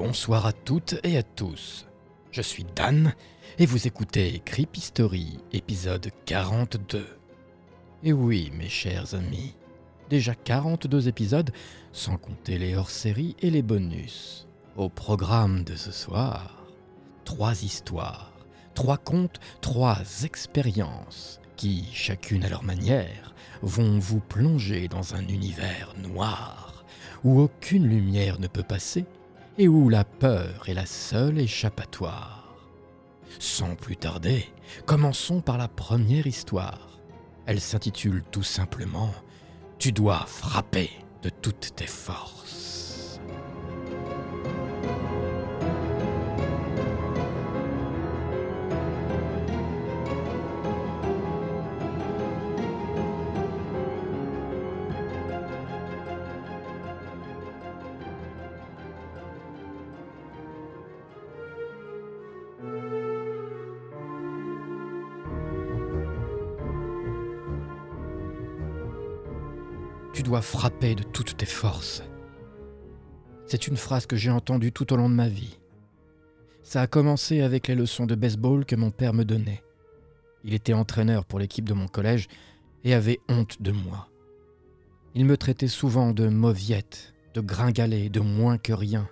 Bonsoir à toutes et à tous. Je suis Dan et vous écoutez Creepy épisode 42. Et oui, mes chers amis, déjà 42 épisodes, sans compter les hors-séries et les bonus. Au programme de ce soir, trois histoires, trois contes, trois expériences qui, chacune à leur manière, vont vous plonger dans un univers noir où aucune lumière ne peut passer et où la peur est la seule échappatoire. Sans plus tarder, commençons par la première histoire. Elle s'intitule tout simplement Tu dois frapper de toutes tes forces. Dois frapper de toutes tes forces. C'est une phrase que j'ai entendue tout au long de ma vie. Ça a commencé avec les leçons de baseball que mon père me donnait. Il était entraîneur pour l'équipe de mon collège et avait honte de moi. Il me traitait souvent de mauviette, de gringalet, de moins que rien.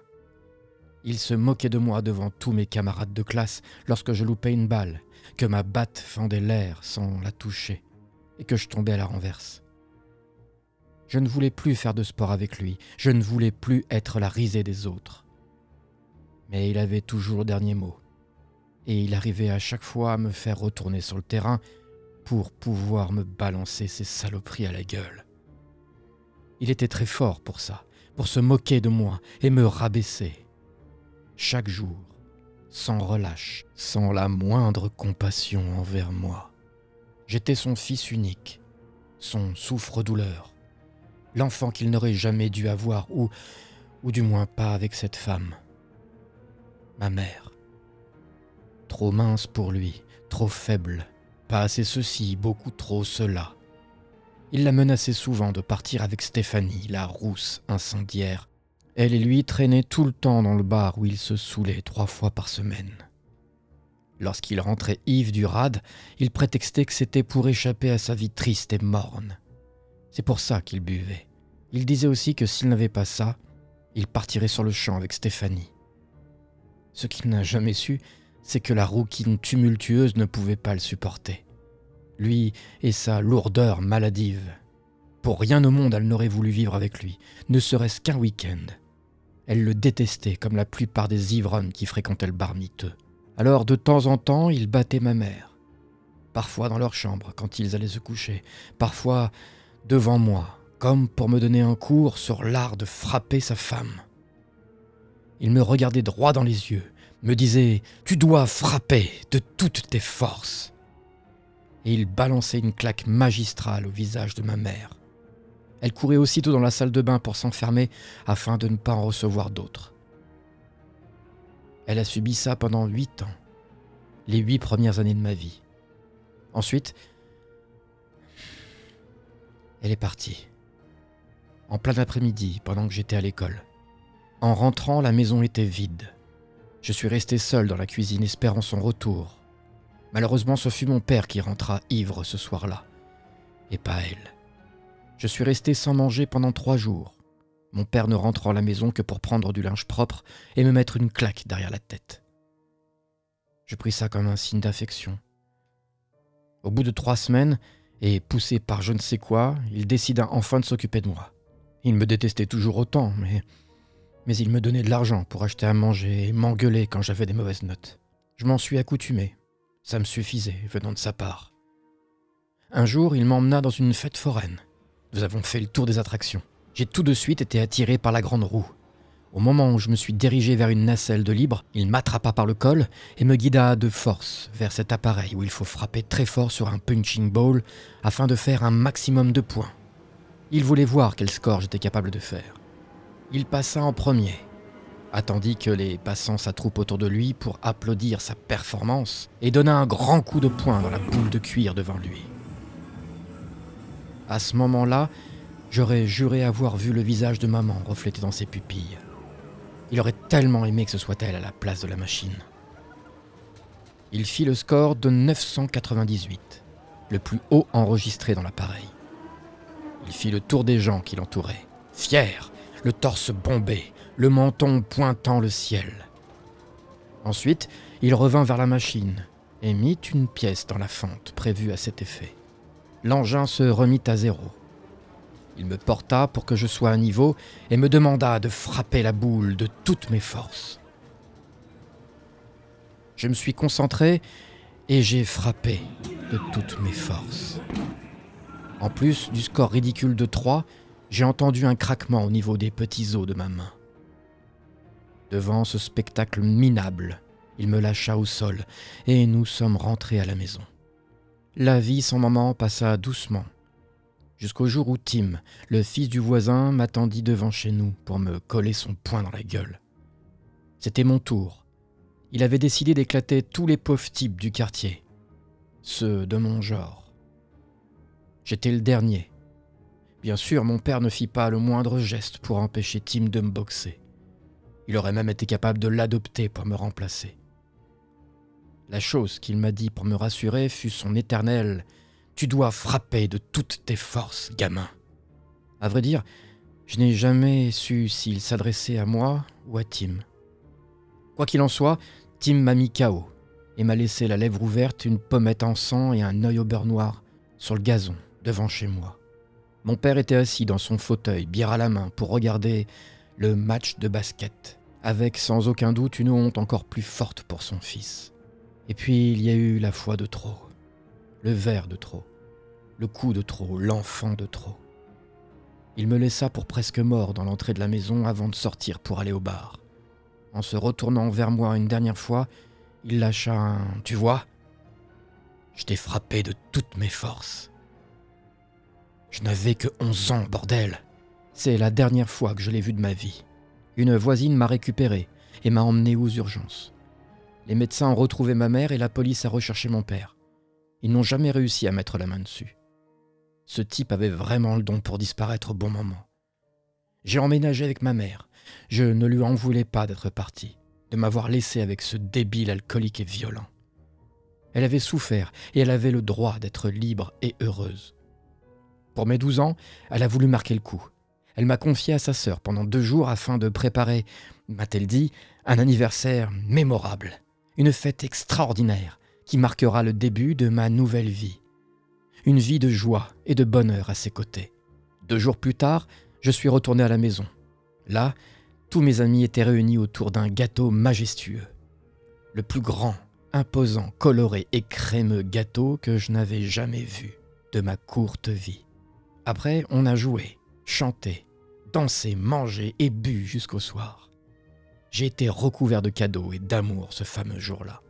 Il se moquait de moi devant tous mes camarades de classe lorsque je loupais une balle, que ma batte fendait l'air sans la toucher et que je tombais à la renverse. Je ne voulais plus faire de sport avec lui, je ne voulais plus être la risée des autres. Mais il avait toujours le dernier mot, et il arrivait à chaque fois à me faire retourner sur le terrain pour pouvoir me balancer ses saloperies à la gueule. Il était très fort pour ça, pour se moquer de moi et me rabaisser. Chaque jour, sans relâche, sans la moindre compassion envers moi. J'étais son fils unique, son souffre-douleur, l'enfant qu'il n'aurait jamais dû avoir, ou, ou du moins pas avec cette femme. Ma mère. Trop mince pour lui, trop faible, pas assez ceci, beaucoup trop cela. Il la menaçait souvent de partir avec Stéphanie, la rousse incendiaire. Elle et lui traînaient tout le temps dans le bar où il se saoulait trois fois par semaine. Lorsqu'il rentrait ivre du rad, il prétextait que c'était pour échapper à sa vie triste et morne. C'est pour ça qu'il buvait. Il disait aussi que s'il n'avait pas ça, il partirait sur le champ avec Stéphanie. Ce qu'il n'a jamais su, c'est que la rouquine tumultueuse ne pouvait pas le supporter. Lui et sa lourdeur maladive. Pour rien au monde elle n'aurait voulu vivre avec lui, ne serait-ce qu'un week-end. Elle le détestait comme la plupart des ivrognes qui fréquentaient le bar miteux. Alors de temps en temps, il battait ma mère. Parfois dans leur chambre quand ils allaient se coucher, parfois devant moi, comme pour me donner un cours sur l'art de frapper sa femme. Il me regardait droit dans les yeux, me disait ⁇ Tu dois frapper de toutes tes forces !⁇ Et il balançait une claque magistrale au visage de ma mère. Elle courait aussitôt dans la salle de bain pour s'enfermer afin de ne pas en recevoir d'autres. Elle a subi ça pendant huit ans, les huit premières années de ma vie. Ensuite, elle est partie. En plein après-midi, pendant que j'étais à l'école. En rentrant, la maison était vide. Je suis resté seul dans la cuisine espérant son retour. Malheureusement, ce fut mon père qui rentra ivre ce soir-là, et pas elle. Je suis resté sans manger pendant trois jours, mon père ne rentrant à la maison que pour prendre du linge propre et me mettre une claque derrière la tête. Je pris ça comme un signe d'affection. Au bout de trois semaines, et poussé par je ne sais quoi, il décida enfin de s'occuper de moi. Il me détestait toujours autant, mais, mais il me donnait de l'argent pour acheter à manger et m'engueuler quand j'avais des mauvaises notes. Je m'en suis accoutumé. Ça me suffisait, venant de sa part. Un jour, il m'emmena dans une fête foraine. Nous avons fait le tour des attractions. J'ai tout de suite été attiré par la grande roue. Au moment où je me suis dirigé vers une nacelle de libre, il m'attrapa par le col et me guida de force vers cet appareil où il faut frapper très fort sur un punching ball afin de faire un maximum de points. Il voulait voir quel score j'étais capable de faire. Il passa en premier, attendit que les passants s'attroupent autour de lui pour applaudir sa performance et donna un grand coup de poing dans la boule de cuir devant lui. À ce moment-là, j'aurais juré avoir vu le visage de maman reflété dans ses pupilles. Il aurait tellement aimé que ce soit elle à la place de la machine. Il fit le score de 998, le plus haut enregistré dans l'appareil. Il fit le tour des gens qui l'entouraient, fier, le torse bombé, le menton pointant le ciel. Ensuite, il revint vers la machine et mit une pièce dans la fente prévue à cet effet. L'engin se remit à zéro. Il me porta pour que je sois à niveau et me demanda de frapper la boule de toutes mes forces. Je me suis concentré et j'ai frappé de toutes mes forces. En plus du score ridicule de 3, j'ai entendu un craquement au niveau des petits os de ma main. Devant ce spectacle minable, il me lâcha au sol et nous sommes rentrés à la maison. La vie sans maman passa doucement, jusqu'au jour où Tim, le fils du voisin, m'attendit devant chez nous pour me coller son poing dans la gueule. C'était mon tour. Il avait décidé d'éclater tous les pauvres types du quartier, ceux de mon genre. J'étais le dernier. Bien sûr, mon père ne fit pas le moindre geste pour empêcher Tim de me boxer. Il aurait même été capable de l'adopter pour me remplacer. La chose qu'il m'a dit pour me rassurer fut son éternel Tu dois frapper de toutes tes forces, gamin. À vrai dire, je n'ai jamais su s'il s'adressait à moi ou à Tim. Quoi qu'il en soit, Tim m'a mis KO et m'a laissé la lèvre ouverte, une pommette en sang et un œil au beurre noir sur le gazon devant chez moi. Mon père était assis dans son fauteuil, bière à la main, pour regarder le match de basket, avec sans aucun doute une honte encore plus forte pour son fils. Et puis il y a eu la foi de trop, le verre de trop, le coup de trop, l'enfant de trop. Il me laissa pour presque mort dans l'entrée de la maison avant de sortir pour aller au bar. En se retournant vers moi une dernière fois, il lâcha un ⁇ Tu vois? Je t'ai frappé de toutes mes forces. Je n'avais que 11 ans, bordel. C'est la dernière fois que je l'ai vu de ma vie. Une voisine m'a récupéré et m'a emmené aux urgences. Les médecins ont retrouvé ma mère et la police a recherché mon père. Ils n'ont jamais réussi à mettre la main dessus. Ce type avait vraiment le don pour disparaître au bon moment. J'ai emménagé avec ma mère. Je ne lui en voulais pas d'être partie, de m'avoir laissé avec ce débile alcoolique et violent. Elle avait souffert et elle avait le droit d'être libre et heureuse. Pour mes douze ans, elle a voulu marquer le coup. Elle m'a confié à sa sœur pendant deux jours afin de préparer, m'a-t-elle dit, un anniversaire mémorable une fête extraordinaire qui marquera le début de ma nouvelle vie. Une vie de joie et de bonheur à ses côtés. Deux jours plus tard, je suis retourné à la maison. Là, tous mes amis étaient réunis autour d'un gâteau majestueux. Le plus grand, imposant, coloré et crémeux gâteau que je n'avais jamais vu de ma courte vie. Après, on a joué, chanté, dansé, mangé et bu jusqu'au soir. J'ai été recouvert de cadeaux et d'amour ce fameux jour-là.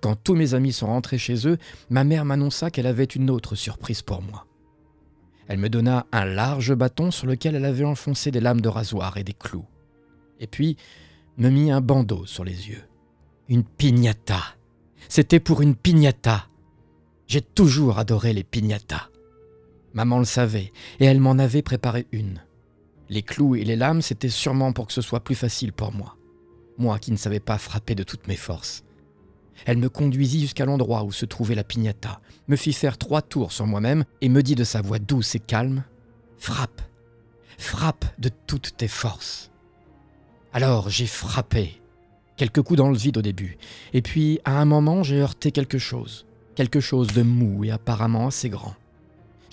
Quand tous mes amis sont rentrés chez eux, ma mère m'annonça qu'elle avait une autre surprise pour moi. Elle me donna un large bâton sur lequel elle avait enfoncé des lames de rasoir et des clous. Et puis, me mit un bandeau sur les yeux. Une pignata. C'était pour une pignata. J'ai toujours adoré les pignatas. Maman le savait, et elle m'en avait préparé une. Les clous et les lames, c'était sûrement pour que ce soit plus facile pour moi. Moi qui ne savais pas frapper de toutes mes forces. Elle me conduisit jusqu'à l'endroit où se trouvait la pignata, me fit faire trois tours sur moi-même et me dit de sa voix douce et calme Frappe, frappe de toutes tes forces. Alors j'ai frappé, quelques coups dans le vide au début, et puis à un moment j'ai heurté quelque chose, quelque chose de mou et apparemment assez grand.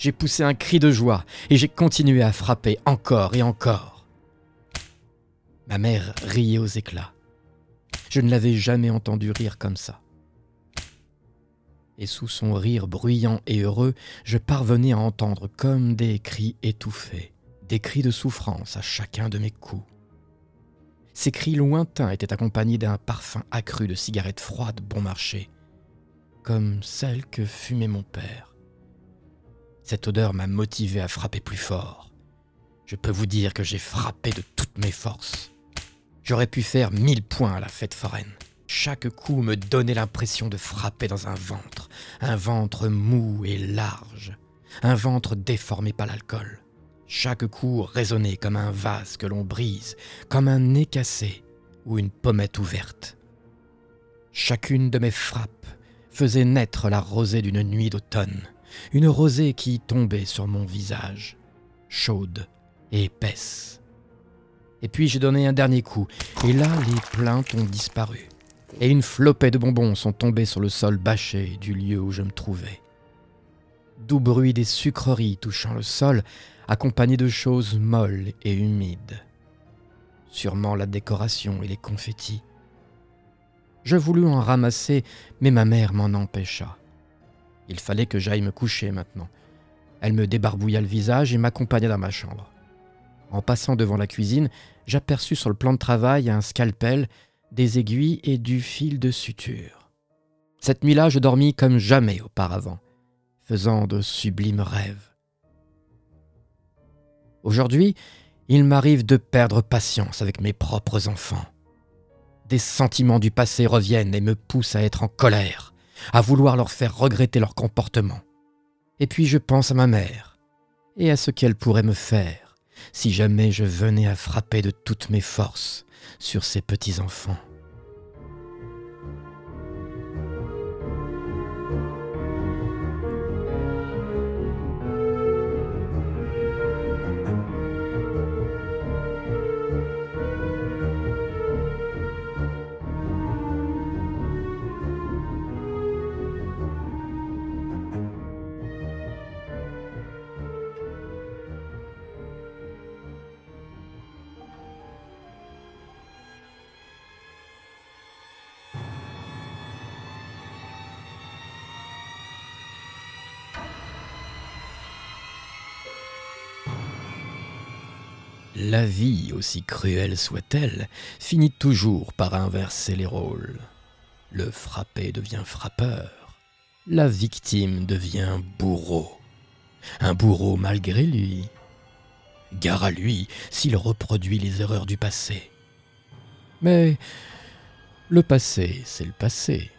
J'ai poussé un cri de joie et j'ai continué à frapper encore et encore. Ma mère riait aux éclats. Je ne l'avais jamais entendu rire comme ça. Et sous son rire bruyant et heureux, je parvenais à entendre comme des cris étouffés, des cris de souffrance à chacun de mes coups. Ces cris lointains étaient accompagnés d'un parfum accru de cigarettes froides bon marché, comme celle que fumait mon père. Cette odeur m'a motivé à frapper plus fort. Je peux vous dire que j'ai frappé de toutes mes forces. J'aurais pu faire mille points à la fête foraine. Chaque coup me donnait l'impression de frapper dans un ventre, un ventre mou et large, un ventre déformé par l'alcool. Chaque coup résonnait comme un vase que l'on brise, comme un nez cassé ou une pommette ouverte. Chacune de mes frappes faisait naître la rosée d'une nuit d'automne, une rosée qui tombait sur mon visage, chaude et épaisse. Et puis j'ai donné un dernier coup, et là les plaintes ont disparu, et une flopée de bonbons sont tombés sur le sol bâché du lieu où je me trouvais. Doux bruit des sucreries touchant le sol, accompagné de choses molles et humides. Sûrement la décoration et les confettis. Je voulus en ramasser, mais ma mère m'en empêcha. Il fallait que j'aille me coucher maintenant. Elle me débarbouilla le visage et m'accompagna dans ma chambre. En passant devant la cuisine, j'aperçus sur le plan de travail un scalpel, des aiguilles et du fil de suture. Cette nuit-là, je dormis comme jamais auparavant, faisant de sublimes rêves. Aujourd'hui, il m'arrive de perdre patience avec mes propres enfants. Des sentiments du passé reviennent et me poussent à être en colère, à vouloir leur faire regretter leur comportement. Et puis je pense à ma mère et à ce qu'elle pourrait me faire si jamais je venais à frapper de toutes mes forces sur ces petits-enfants. La vie, aussi cruelle soit-elle, finit toujours par inverser les rôles. Le frappé devient frappeur, la victime devient bourreau. Un bourreau malgré lui. Gare à lui s'il reproduit les erreurs du passé. Mais le passé, c'est le passé.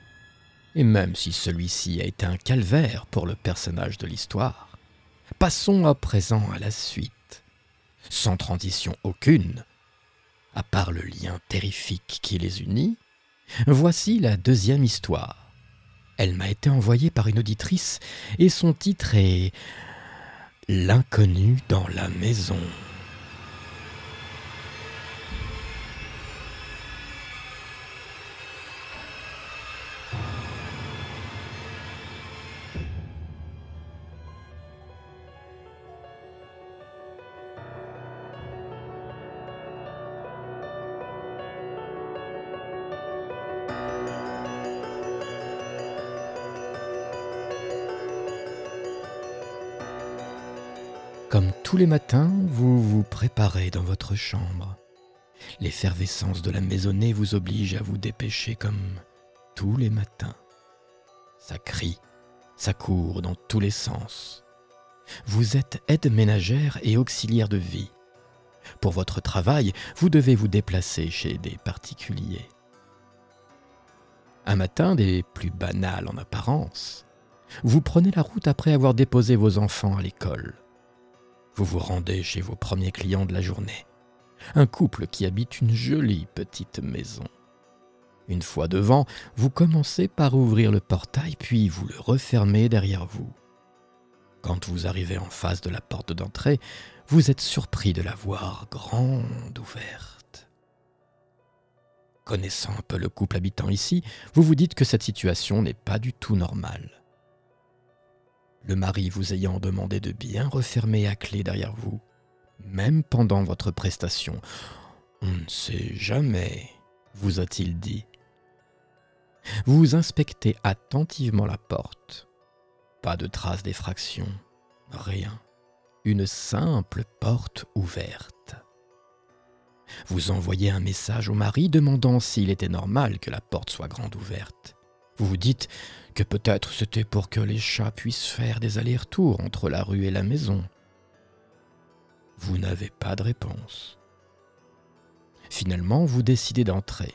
Et même si celui-ci a été un calvaire pour le personnage de l'histoire, passons à présent à la suite sans transition aucune, à part le lien terrifique qui les unit, voici la deuxième histoire. Elle m'a été envoyée par une auditrice et son titre est L'inconnu dans la maison. Tous les matins, vous vous préparez dans votre chambre. L'effervescence de la maisonnée vous oblige à vous dépêcher comme tous les matins. Ça crie, ça court dans tous les sens. Vous êtes aide ménagère et auxiliaire de vie. Pour votre travail, vous devez vous déplacer chez des particuliers. Un matin des plus banals en apparence, vous prenez la route après avoir déposé vos enfants à l'école vous vous rendez chez vos premiers clients de la journée. Un couple qui habite une jolie petite maison. Une fois devant, vous commencez par ouvrir le portail, puis vous le refermez derrière vous. Quand vous arrivez en face de la porte d'entrée, vous êtes surpris de la voir grande ouverte. Connaissant un peu le couple habitant ici, vous vous dites que cette situation n'est pas du tout normale le mari vous ayant demandé de bien refermer à clé derrière vous, même pendant votre prestation. On ne sait jamais, vous a-t-il dit. Vous inspectez attentivement la porte. Pas de traces d'effraction, rien. Une simple porte ouverte. Vous envoyez un message au mari demandant s'il était normal que la porte soit grande ouverte. Vous vous dites que peut-être c'était pour que les chats puissent faire des allers-retours entre la rue et la maison. Vous n'avez pas de réponse. Finalement, vous décidez d'entrer.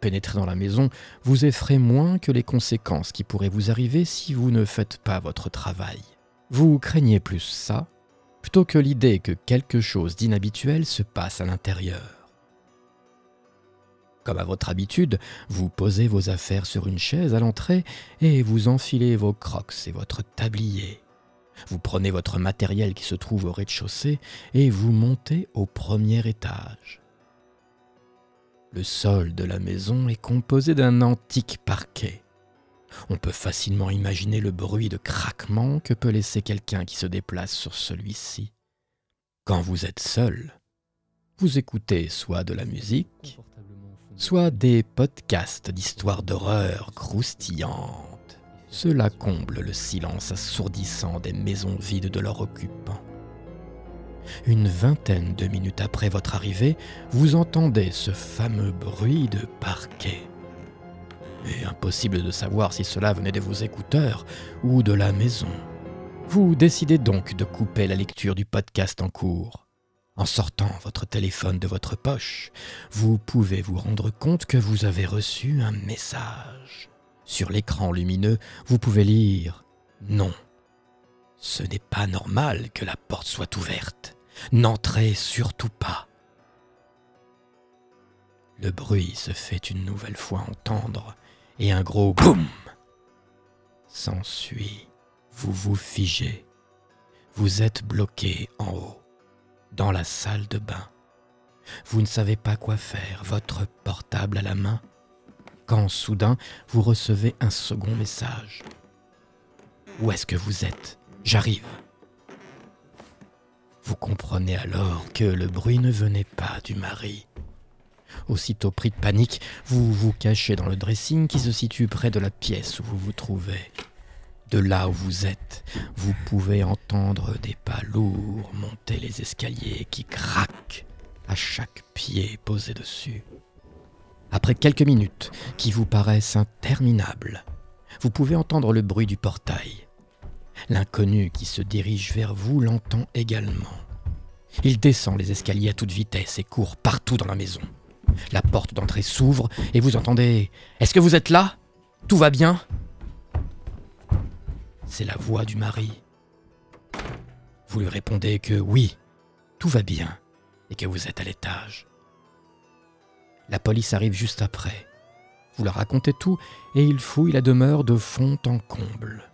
Pénétrer dans la maison vous effraie moins que les conséquences qui pourraient vous arriver si vous ne faites pas votre travail. Vous craignez plus ça plutôt que l'idée que quelque chose d'inhabituel se passe à l'intérieur. Comme à votre habitude, vous posez vos affaires sur une chaise à l'entrée et vous enfilez vos crocs et votre tablier. Vous prenez votre matériel qui se trouve au rez-de-chaussée et vous montez au premier étage. Le sol de la maison est composé d'un antique parquet. On peut facilement imaginer le bruit de craquement que peut laisser quelqu'un qui se déplace sur celui-ci. Quand vous êtes seul, vous écoutez soit de la musique, soit des podcasts d'histoires d'horreur croustillantes. Cela comble le silence assourdissant des maisons vides de leurs occupants. Une vingtaine de minutes après votre arrivée, vous entendez ce fameux bruit de parquet. Et impossible de savoir si cela venait de vos écouteurs ou de la maison. Vous décidez donc de couper la lecture du podcast en cours. En sortant votre téléphone de votre poche, vous pouvez vous rendre compte que vous avez reçu un message. Sur l'écran lumineux, vous pouvez lire ⁇ Non, ce n'est pas normal que la porte soit ouverte. N'entrez surtout pas. Le bruit se fait une nouvelle fois entendre et un gros boum s'ensuit. Vous vous figez. Vous êtes bloqué en haut, dans la salle de bain. Vous ne savez pas quoi faire, votre portable à la main, quand soudain vous recevez un second message. Où est-ce que vous êtes? J'arrive. Vous comprenez alors que le bruit ne venait pas du mari. Aussitôt pris de panique, vous vous cachez dans le dressing qui se situe près de la pièce où vous vous trouvez. De là où vous êtes, vous pouvez entendre des pas lourds monter les escaliers qui craquent à chaque pied posé dessus. Après quelques minutes qui vous paraissent interminables, vous pouvez entendre le bruit du portail. L'inconnu qui se dirige vers vous l'entend également. Il descend les escaliers à toute vitesse et court partout dans la maison. La porte d'entrée s'ouvre et vous entendez ⁇ Est-ce que vous êtes là? Tout va bien ?⁇ C'est la voix du mari. Vous lui répondez que oui, tout va bien et que vous êtes à l'étage. La police arrive juste après. Vous leur racontez tout et ils fouillent la demeure de fond en comble.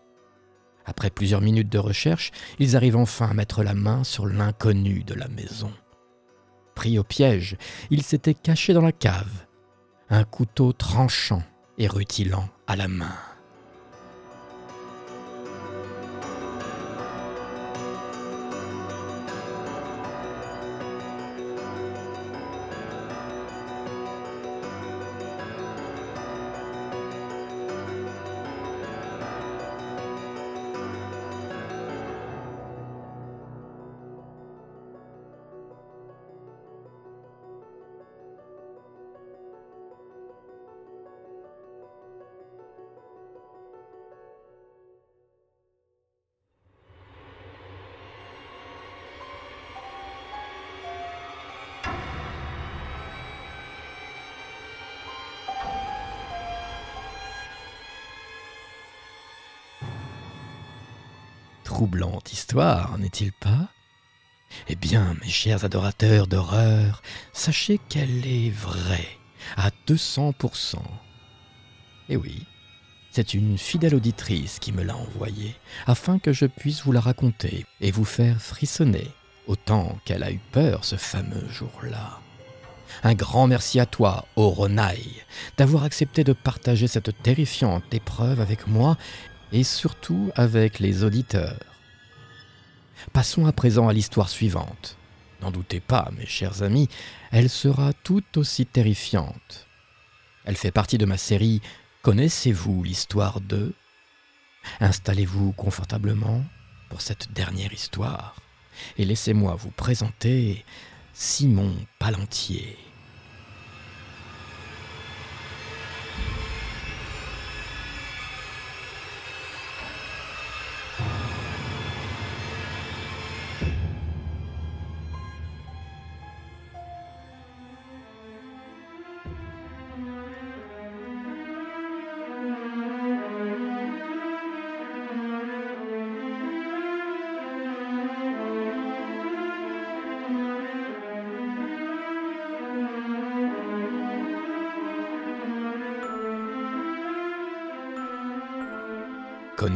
Après plusieurs minutes de recherche, ils arrivent enfin à mettre la main sur l'inconnu de la maison. Pris au piège, il s'était caché dans la cave, un couteau tranchant et rutilant à la main. Troublante histoire, n'est-il pas? Eh bien, mes chers adorateurs d'horreur, sachez qu'elle est vraie, à 200%. Eh oui, c'est une fidèle auditrice qui me l'a envoyée, afin que je puisse vous la raconter et vous faire frissonner, autant qu'elle a eu peur ce fameux jour-là. Un grand merci à toi, Oronaï, d'avoir accepté de partager cette terrifiante épreuve avec moi et surtout avec les auditeurs. Passons à présent à l'histoire suivante. N'en doutez pas, mes chers amis, elle sera tout aussi terrifiante. Elle fait partie de ma série Connaissez-vous l'histoire de? Installez-vous confortablement pour cette dernière histoire et laissez-moi vous présenter Simon Palantier.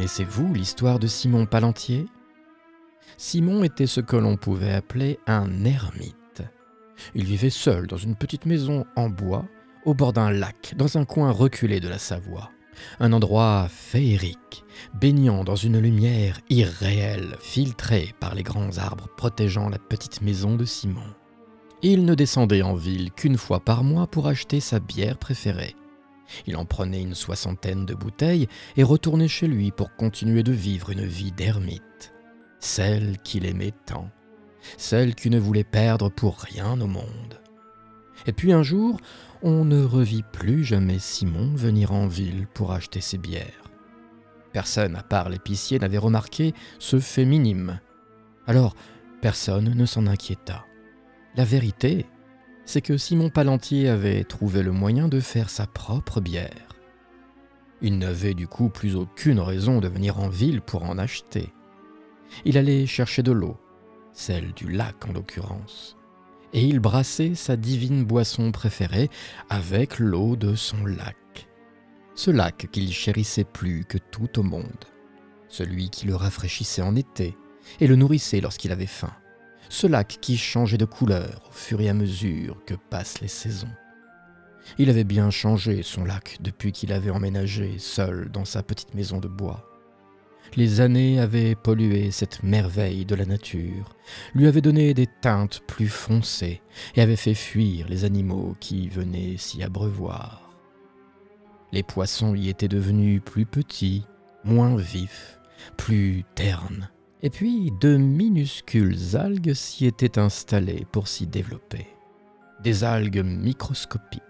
Connaissez-vous l'histoire de Simon Palantier Simon était ce que l'on pouvait appeler un ermite. Il vivait seul dans une petite maison en bois, au bord d'un lac, dans un coin reculé de la Savoie. Un endroit féerique, baignant dans une lumière irréelle, filtrée par les grands arbres protégeant la petite maison de Simon. Il ne descendait en ville qu'une fois par mois pour acheter sa bière préférée. Il en prenait une soixantaine de bouteilles et retournait chez lui pour continuer de vivre une vie d'ermite, celle qu'il aimait tant, celle qu'il ne voulait perdre pour rien au monde. Et puis un jour, on ne revit plus jamais Simon venir en ville pour acheter ses bières. Personne, à part l'épicier, n'avait remarqué ce fait minime. Alors, personne ne s'en inquiéta. La vérité, c'est que Simon Palantier avait trouvé le moyen de faire sa propre bière. Il n'avait du coup plus aucune raison de venir en ville pour en acheter. Il allait chercher de l'eau, celle du lac en l'occurrence, et il brassait sa divine boisson préférée avec l'eau de son lac. Ce lac qu'il chérissait plus que tout au monde, celui qui le rafraîchissait en été et le nourrissait lorsqu'il avait faim ce lac qui changeait de couleur au fur et à mesure que passent les saisons. Il avait bien changé son lac depuis qu'il avait emménagé seul dans sa petite maison de bois. Les années avaient pollué cette merveille de la nature, lui avaient donné des teintes plus foncées et avaient fait fuir les animaux qui venaient s'y abreuvoir. Les poissons y étaient devenus plus petits, moins vifs, plus ternes, et puis de minuscules algues s'y étaient installées pour s'y développer. Des algues microscopiques,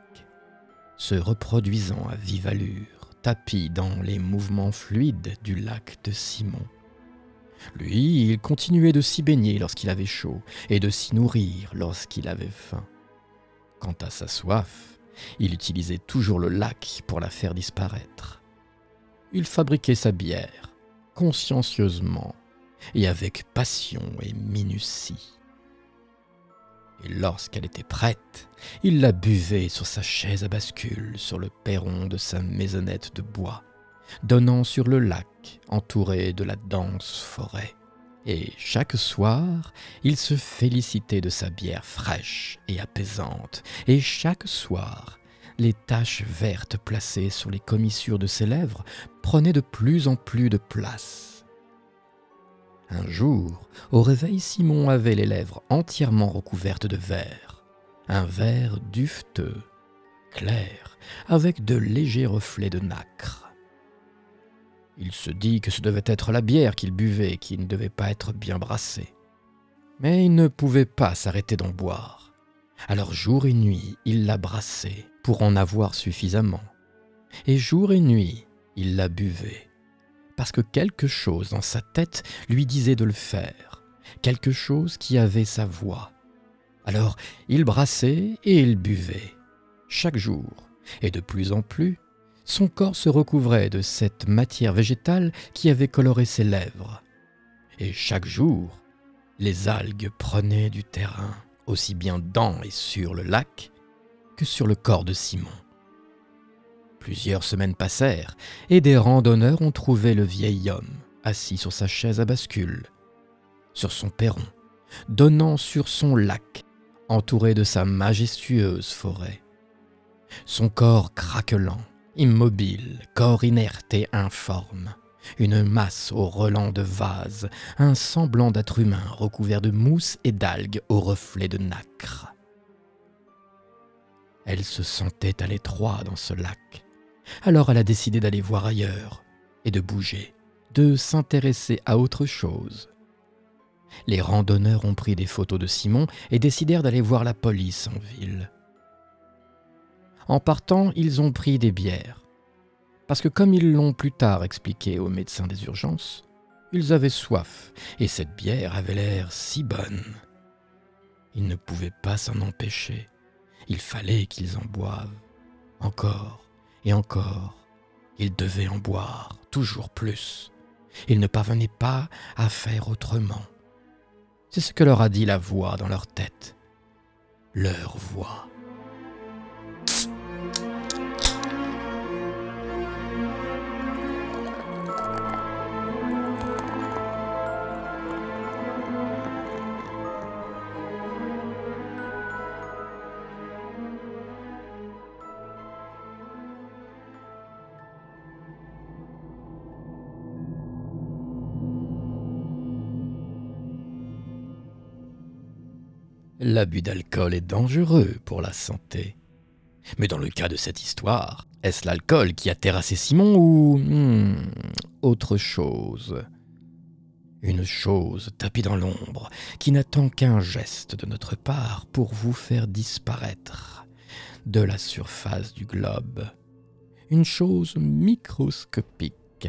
se reproduisant à vive allure, tapis dans les mouvements fluides du lac de Simon. Lui, il continuait de s'y baigner lorsqu'il avait chaud et de s'y nourrir lorsqu'il avait faim. Quant à sa soif, il utilisait toujours le lac pour la faire disparaître. Il fabriquait sa bière, consciencieusement, et avec passion et minutie. Et lorsqu'elle était prête, il la buvait sur sa chaise à bascule sur le perron de sa maisonnette de bois, donnant sur le lac entouré de la dense forêt. Et chaque soir, il se félicitait de sa bière fraîche et apaisante, et chaque soir, les taches vertes placées sur les commissures de ses lèvres prenaient de plus en plus de place un jour, au réveil, Simon avait les lèvres entièrement recouvertes de verre. Un verre dufteux, clair, avec de légers reflets de nacre. Il se dit que ce devait être la bière qu'il buvait qui ne devait pas être bien brassée. Mais il ne pouvait pas s'arrêter d'en boire. Alors jour et nuit, il la brassait pour en avoir suffisamment. Et jour et nuit, il la buvait parce que quelque chose dans sa tête lui disait de le faire, quelque chose qui avait sa voix. Alors il brassait et il buvait, chaque jour, et de plus en plus, son corps se recouvrait de cette matière végétale qui avait coloré ses lèvres. Et chaque jour, les algues prenaient du terrain, aussi bien dans et sur le lac que sur le corps de Simon. Plusieurs semaines passèrent, et des randonneurs ont trouvé le vieil homme, assis sur sa chaise à bascule, sur son perron, donnant sur son lac, entouré de sa majestueuse forêt. Son corps craquelant, immobile, corps inerte et informe, une masse au relent de vase, un semblant d'être humain recouvert de mousse et d'algues au reflet de nacre. Elle se sentait à l'étroit dans ce lac, alors elle a décidé d'aller voir ailleurs et de bouger, de s'intéresser à autre chose. Les randonneurs ont pris des photos de Simon et décidèrent d'aller voir la police en ville. En partant, ils ont pris des bières. Parce que comme ils l'ont plus tard expliqué aux médecins des urgences, ils avaient soif et cette bière avait l'air si bonne. Ils ne pouvaient pas s'en empêcher. Il fallait qu'ils en boivent. Encore et encore, ils devaient en boire toujours plus. Ils ne parvenaient pas à faire autrement. C'est ce que leur a dit la voix dans leur tête. Leur voix. L'abus d'alcool est dangereux pour la santé. Mais dans le cas de cette histoire, est-ce l'alcool qui a terrassé Simon ou hmm, autre chose? Une chose tapie dans l'ombre qui n'attend qu'un geste de notre part pour vous faire disparaître de la surface du globe. Une chose microscopique,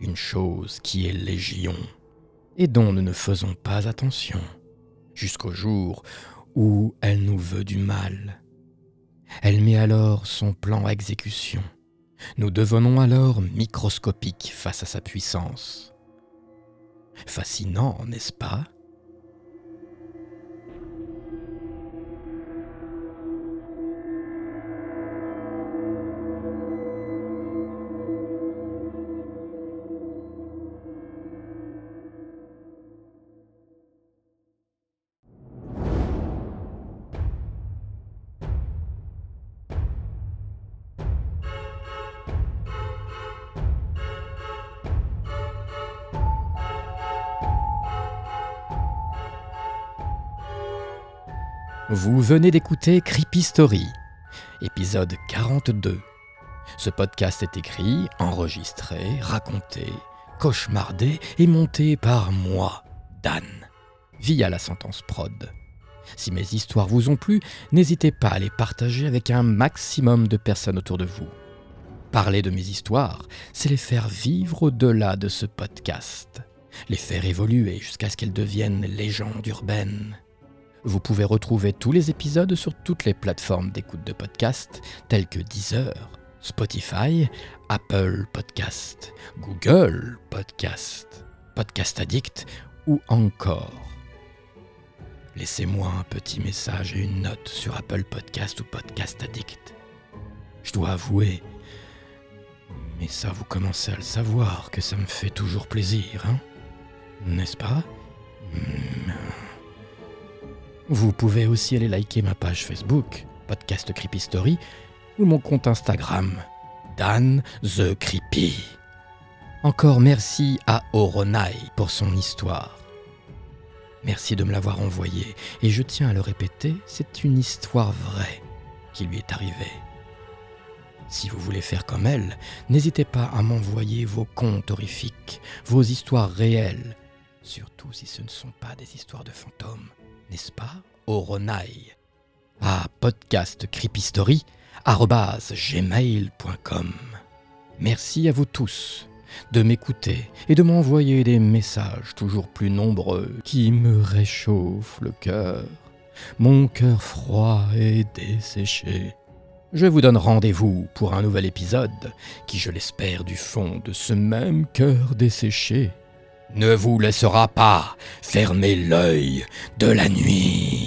une chose qui est légion et dont nous ne faisons pas attention jusqu'au jour où elle nous veut du mal elle met alors son plan à exécution. Nous devenons alors microscopiques face à sa puissance. Fascinant, n'est-ce pas? Vous venez d'écouter Creepy Story, épisode 42. Ce podcast est écrit, enregistré, raconté, cauchemardé et monté par moi, Dan, via la sentence prod. Si mes histoires vous ont plu, n'hésitez pas à les partager avec un maximum de personnes autour de vous. Parler de mes histoires, c'est les faire vivre au-delà de ce podcast, les faire évoluer jusqu'à ce qu'elles deviennent légendes urbaines. Vous pouvez retrouver tous les épisodes sur toutes les plateformes d'écoute de podcast telles que Deezer, Spotify, Apple Podcast, Google Podcast, Podcast Addict ou encore. Laissez-moi un petit message et une note sur Apple Podcast ou Podcast Addict. Je dois avouer, mais ça vous commencez à le savoir que ça me fait toujours plaisir, hein N'est-ce pas? Vous pouvez aussi aller liker ma page Facebook, Podcast Creepy Story, ou mon compte Instagram, Dan the Creepy. Encore merci à Oronai pour son histoire. Merci de me l'avoir envoyé, et je tiens à le répéter, c'est une histoire vraie qui lui est arrivée. Si vous voulez faire comme elle, n'hésitez pas à m'envoyer vos contes horrifiques, vos histoires réelles, surtout si ce ne sont pas des histoires de fantômes n'est-ce pas, Ronaille à podcastcreepystory.gmail.com Merci à vous tous de m'écouter et de m'envoyer des messages toujours plus nombreux qui me réchauffent le cœur, mon cœur froid et desséché. Je vous donne rendez-vous pour un nouvel épisode qui, je l'espère du fond de ce même cœur desséché, ne vous laissera pas fermer l'œil de la nuit.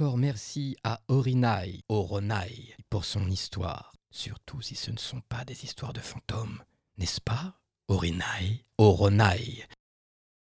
Encore merci à Orinai, Oronai, pour son histoire, surtout si ce ne sont pas des histoires de fantômes, n'est-ce pas Orinai, Oronai?